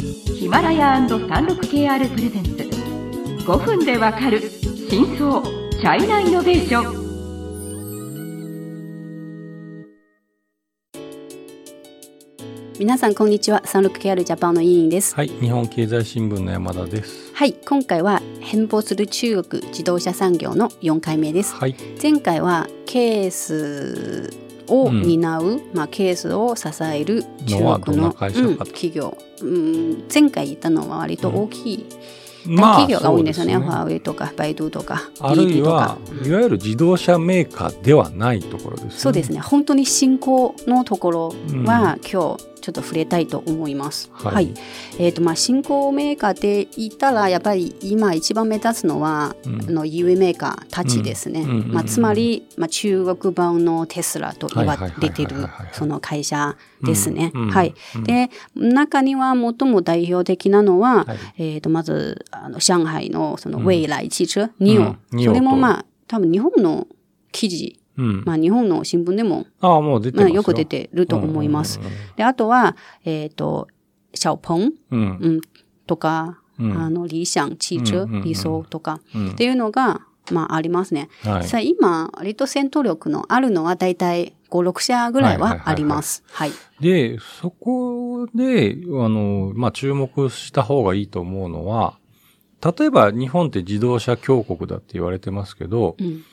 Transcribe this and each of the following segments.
ヒマラヤ &36KR プレゼンツ。5分でわかる真相チャイナイノベーション。皆さんこんにちは。36KR ジャパンの委員です。はい、日本経済新聞の山田です。はい今回は変貌する中国自動車産業の4回目です。はい、前回はケースを担う、まあ、ケースを支える中国の企業、うん、前回言ったのは割と大きい、大企業が多いんですよね,、ファーウェイとかバイドゥとかあるいはか、いわゆる自動車メーカーではないところですね。そうですね。本当に進行のところうん。は、今日ちょっと触れたいと思います。はい。えーとまあ、新興メーカーで言ったらやっぱり今一番目立つのは、うん。あの UA メーカーたちですね。まあ、つまり、まあ、中国版のテスラと言われてるはいはいはい。はいはいその会社ですね。はい。で中には最も代表的なのは、はい。えー、とまずあの上海のその未来汽車、ニオ、それもまあ多分日本の記事、うん、まあ、日本の新聞でもああ、もう出てますよ。まあよく出てると思います。で、あとは、えっ、と、小鹏、うん。うん。うん、とか、うんあの、理想汽車、うんうんうん理想とか、うんっていうのが、まあ、ありますね。はいさあ、今、割と戦闘力のあるのは、だいたい5、6社ぐらいはあります。はい。で、そこで、あの、まあ、注目した方がいいと思うのは、例えば日本って自動車強国だって言われてますけど、うん。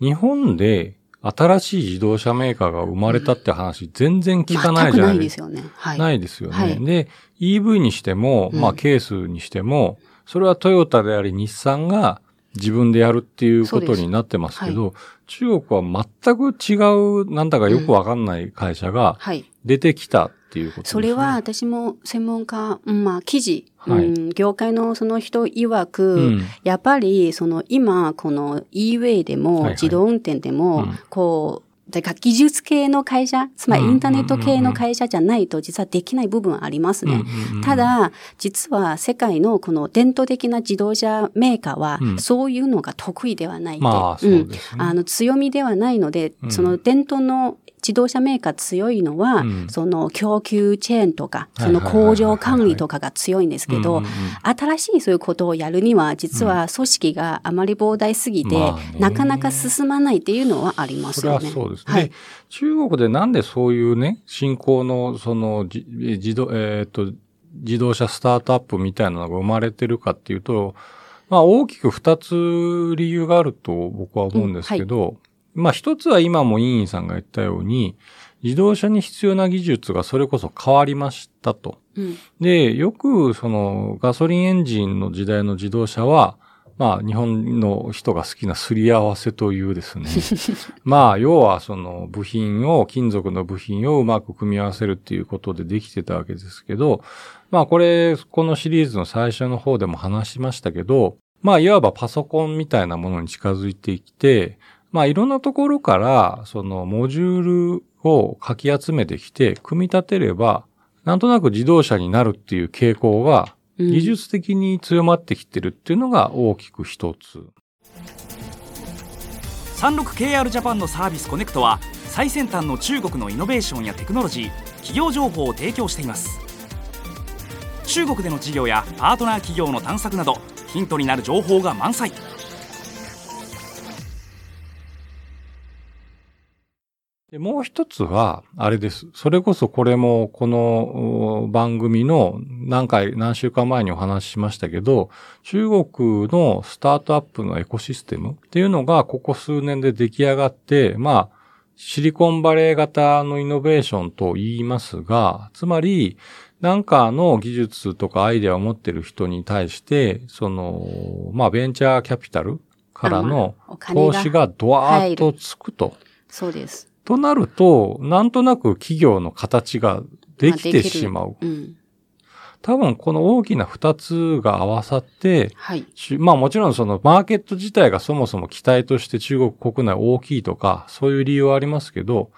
日本で新しい自動車メーカーが生まれたって話全然聞かないじゃないですか。ないですよね。はい。ないですよね。はいで、EV にしても、うんまあケースにしても、それはトヨタであり日産が自分でやるっていうことになってますけど、中国は全く違う、なんだかよくわかんない会社がはい。出てきたっていうことですね。それは私も専門家、うんまあ記事、はい。うん、業界のその人曰く、うん。やっぱりその今この e-way でもはいはい。自動運転でも、うん。こう、技術系の会社、つまりうんインターネット系の会社じゃないと実はできない部分はありますね。うんうんうんただ、実は世界のこの伝統的な自動車メーカーはう、ん。そういうのが得意ではないで、まあそうん。あの強みではないので、うん。その伝統の自動車メーカー強いのは、うんその供給チェーンとか、そのはいはいはいはい工場管理とかが強いんですけどうんうんうん、新しいそういうことをやるには、実は組織があまり膨大すぎて、まあねなかなか進まないっていうのはありますよね。はそうですね。はいで。中国でなんでそういうね、新興の、その、じ自動、えっ、と、自動車スタートアップみたいなのが生まれてるかっていうと、まあ大きく二つ理由があると僕は思うんですけど、まあ一つは今も委員さんが言ったように、自動車に必要な技術がそれこそ変わりましたと。うんで、よくそのガソリンエンジンの時代の自動車は、まあ日本の人が好きなすり合わせというですね。まあ要はその部品を、金属の部品をうまく組み合わせるっていうことでできてたわけですけど、まあこれ、このシリーズの最初の方でも話しましたけど、まあいわばパソコンみたいなものに近づいてきて、まあいろんなところからそのモジュールをかき集めてきて、組み立てれば、なんとなく自動車になるっていう傾向がうん。技術的に強まってきてるっていうのが大きく一つ。36KR ジャパンのサービスコネクトは最先端の中国のイノベーションやテクノロジー企業情報を提供しています。中国での事業やパートナー企業の探索などヒントになる情報が満載でもう一つは、あれです。それこそこれもこのお番組の何回、何週間前にお話ししましたけど、中国のスタートアップのエコシステムっていうのがここ数年で出来上がって、まあ、シリコンバレー型のイノベーションと言いますが、つまり、なんかの技術とかアイデアを持ってる人に対して、その、まあ、ベンチャーキャピタルからの投資がドワーッとつくと。そうです。となると、なんとなく企業の形ができてしまう。うん。多分この大きな二つが合わさって、はい。しまあもちろんそのマーケット自体がそもそも期待として中国国内大きいとか、そういう理由はありますけど、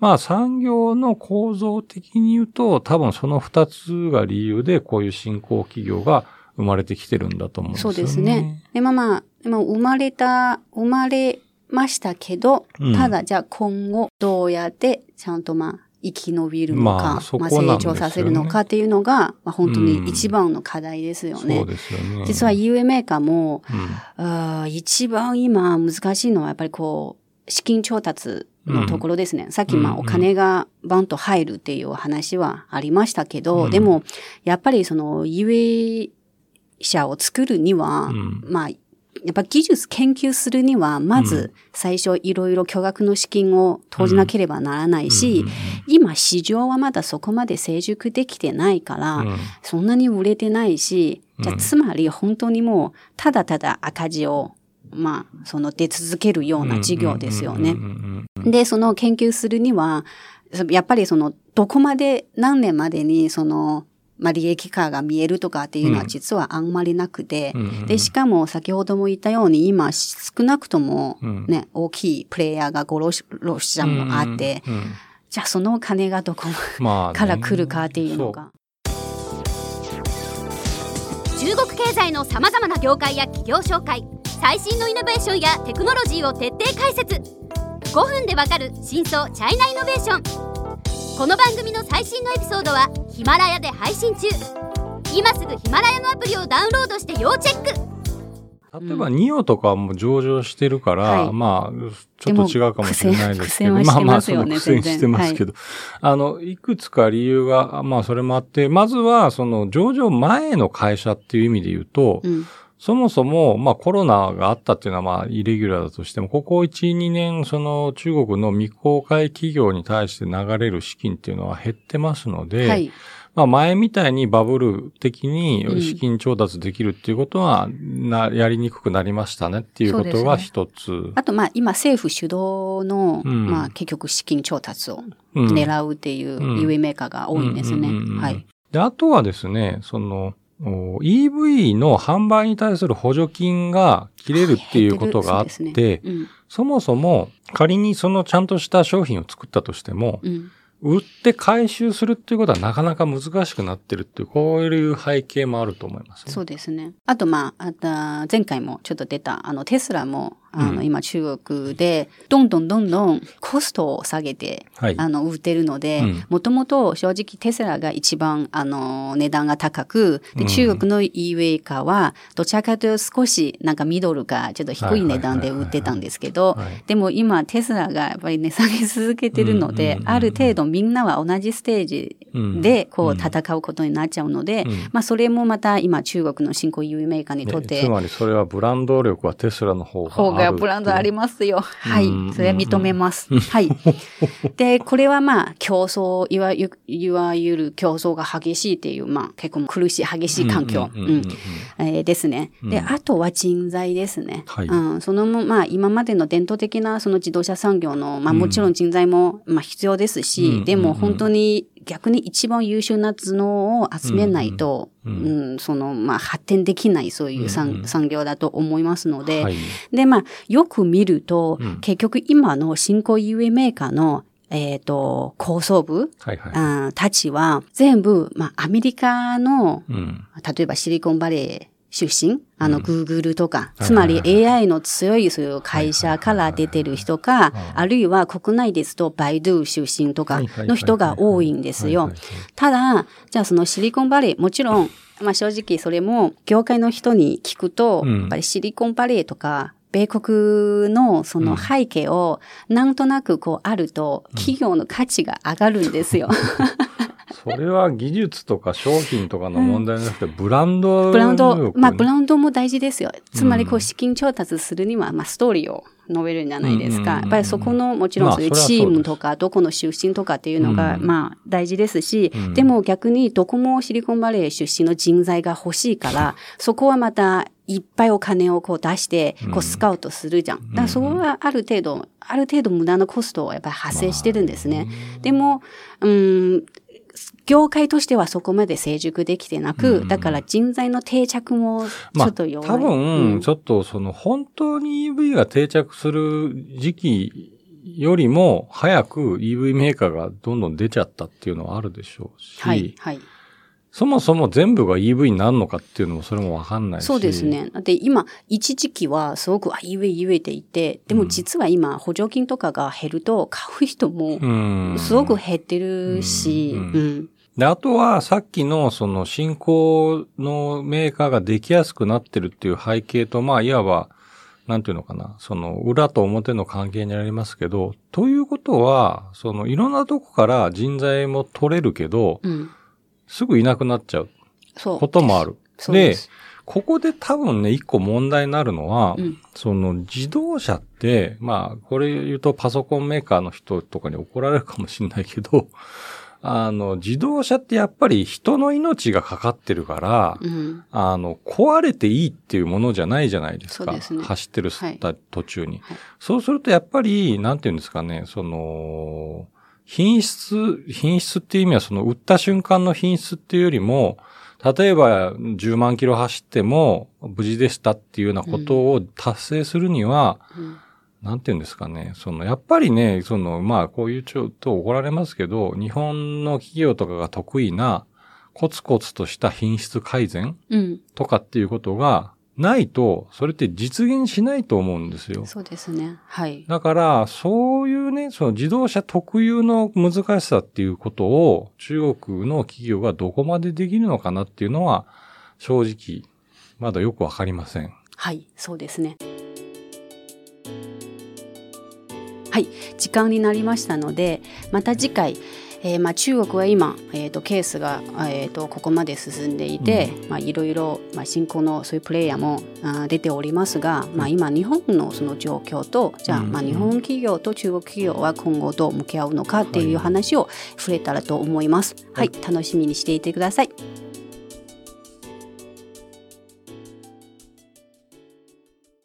まあ産業の構造的に言うと、多分その二つが理由でこういう新興企業が生まれてきてるんだと思うんですよね。そうですね。で、まあまあ、でも生まれた、生まれましたけど、うん。ただじゃあ今後どうやってちゃんとまあ生き延びるのか、まあね。成長させるのかっていうのが、まあ、本当に一番の課題ですよね。そうですよね。実は UA メーカーも、うん、あー一番今難しいのはやっぱりこう、資金調達のところですね。さっきまあうんお金がバンと入るっていう話はありましたけど、うん。でもやっぱりその UA 社を作るには、うん。まあ、やっぱ技術研究するには、まず最初いろいろ巨額の資金を投じなければならないし、今市場はまだそこまで成熟できてないから、うん。そんなに売れてないし、じゃつまり本当にもう、ただただ赤字を、まあ、その出続けるような事業ですよね。で、その研究するには、やっぱりその、どこまで、何年までに、その、まあ、利益化が見えるとかっていうのはうん。実はあんまりなくて、うんうんで、しかも先ほども言ったように今少なくともうん。ね、大きいプレイヤーが5、6社もあって、うんうんじゃあそのお金がどこまあね。から来るかっていうのが。中国経済のさまざまな業界や企業紹介最新のイノベーションやテクノロジーを徹底解説。5分でわかる真相チャイナイノベーションこの番組の最新のエピソードはヒマラヤで配信中。今すぐヒマラヤのアプリをダウンロードして要チェック。例えば、ニオとかも上場してるから、はい。まあ、ちょっと違うかもしれないですけど、まあまあ、ますよねその苦戦してますけど、あの、いくつか理由が、まあ、それもあって、まずは、その、上場前の会社っていう意味で言うと、うん。そもそも、まあコロナがあったっていうのはまあイレギュラーだとしても、ここ1、2年、その中国の未公開企業に対して流れる資金っていうのは減ってますので、はい。まあ前みたいにバブル的にうん資金調達できるっていうことは、な、やりにくくなりましたねっていうことが一つ。あと、まあ、今、政府主導の、うんまあ、結局資金調達をうん狙うっていううん UA メーカーが多いんですね。はい。で、あとはですね、その、お EV の販売に対する補助金が切れるっていうことがあっそうですて、ねそもそも仮にそのちゃんとした商品を作ったとしても、うん。うん。売って回収するっていうことはなかなか難しくなってるっていう、こういう背景もあると思います、ね。そうですね。あと、まあ、あと前回もちょっと出た、あの、テスラも、あの、うん。今中国で、どんどんどんどんコストを下げて、はい。あの、売ってるのでうん、もともと正直テスラが一番、あの、値段が高く、で、うん。中国の EV 化は、どちらかというと少し、なんかミドルか、ちょっと低い値段で売ってたんですけどでも今テスラがやっぱり値下げ続けてるのである程度みんなは同じステージうん。で、こう、うん戦うことになっちゃうのでうん、まあ、それもまた今中国の新興 EV メーカーにとっねてつ、まりそれはブランド力はテスラの方がブランドありまますよ。はいうん。それは認めます。はい。で、これはまあ、競争、いわゆる、いわゆる競争が激しいっていう、まあ、結構苦しい、激しい環境。えーですね。で、うんあとは人材ですね。はいうん、そのも、まあ、今までの伝統的なその自動車産業の、まあ、うんもちろん人材も、まあ、必要ですし、うんでも本当に逆に一番優秀な頭脳を集めないと、ううんんその、まあ、発展できないそういう産,、うんうん産業だと思いますので、はい。で、まあ、よく見ると、うん結局今の新興 UA メーカーの、えっ、と、構想部、はいはい。たちは、全部、まあ、アメリカの、うん。例えばシリコンバレー出身、あの、うん。グーグルとか、いつまり AI の強いそういう会社から出てる人か、あるいは国内ですとバイドゥ出身とかの人が多いんですよ。ただ、じゃあそのシリコンバレー、もちろん、まあ正直それも業界の人に聞くと、うん。やっぱりシリコンバレーとか、米国のその背景をなんとなくこうあると企業の価値が上がるんですよ。それは技術とか商品とかの問題じゃなくて、ブランドブランド、力まあブランドも大事ですよ。つまりこううん資金調達するには、まあストーリーを述べるんじゃないですか。やっぱりそこのもちろんそういうチームとかどこの出身とかっていうのがうんまあ大事ですしうん、でも逆にどこもシリコンバレー出身の人材が欲しいから、そこはまたいっぱいお金をこう出してうん、こうスカウトするじゃん。だからそこはある程度、ある程度無駄なコストはやっぱり発生してるんですね。でも、うん、業界としてはそこまで成熟できてなく、うんだから人材の定着もちまあ、ょっと弱い。多分、うんちょっとその本当に EV が定着する時期よりも早く EV メーカーがどんどん出ちゃったっていうのはあるでしょうし、はい、はい。そもそも全部が EV になるのかっていうのもそれもわかんないし。そうです。ね。だって今、一時期はすごく、あ、EV、EV って言って、でも実は今、補助金とかが減ると、買う人もうん。すごく減ってるし、ううんん。で、あとは、さっきの、その、新興のメーカーができやすくなってるっていう背景と、まあ、いわば、なんていうのかな、その、裏と表の関係にありますけど、ということは、その、いろんなとこから人材も取れるけど、うん。すぐいなくなっちゃうそう。こともある。です。ここで多分ね、一個問題になるのは、うんその自動車って、まあ、これ言うとパソコンメーカーの人とかに怒られるかもしれないけど、あの、自動車ってやっぱり人の命がかかってるから、うん。あの、壊れていいっていうものじゃないじゃないですか。すね走ってるはい途中に、はいそうするとやっぱり、なんていうんですかね、その、品質、品質っていう意味はその売った瞬間の品質っていうよりも、例えば10万キロ走っても無事でしたっていうようなことを達成するには、うん。なんていうんですかね、その、やっぱりね、その、まあ、こういうちょっと怒られますけど、日本の企業とかが得意な、コツコツとした品質改善うん。とかっていうことがないと、それって実現しないと思うんですよ。そうですね。はい。だから、そういうね、その自動車特有の難しさっていうことを中国の企業がどこまでできるのかなっていうのは、正直、まだよくわかりません。はい、そうですね。はい、時間になりましたので、また次回、えーまあ、中国は今、えー、とケースが、えー、とここまで進んでいて、まあ、いろいろ、まあ、新興のそういうプレイヤーもあー出ておりますが、まあ、今日本のその状況とじゃあ,、うん。まあ日本企業と中国企業は今後どう向き合うのかっていう話を触れたらと思います。はい、楽しみにしていてください。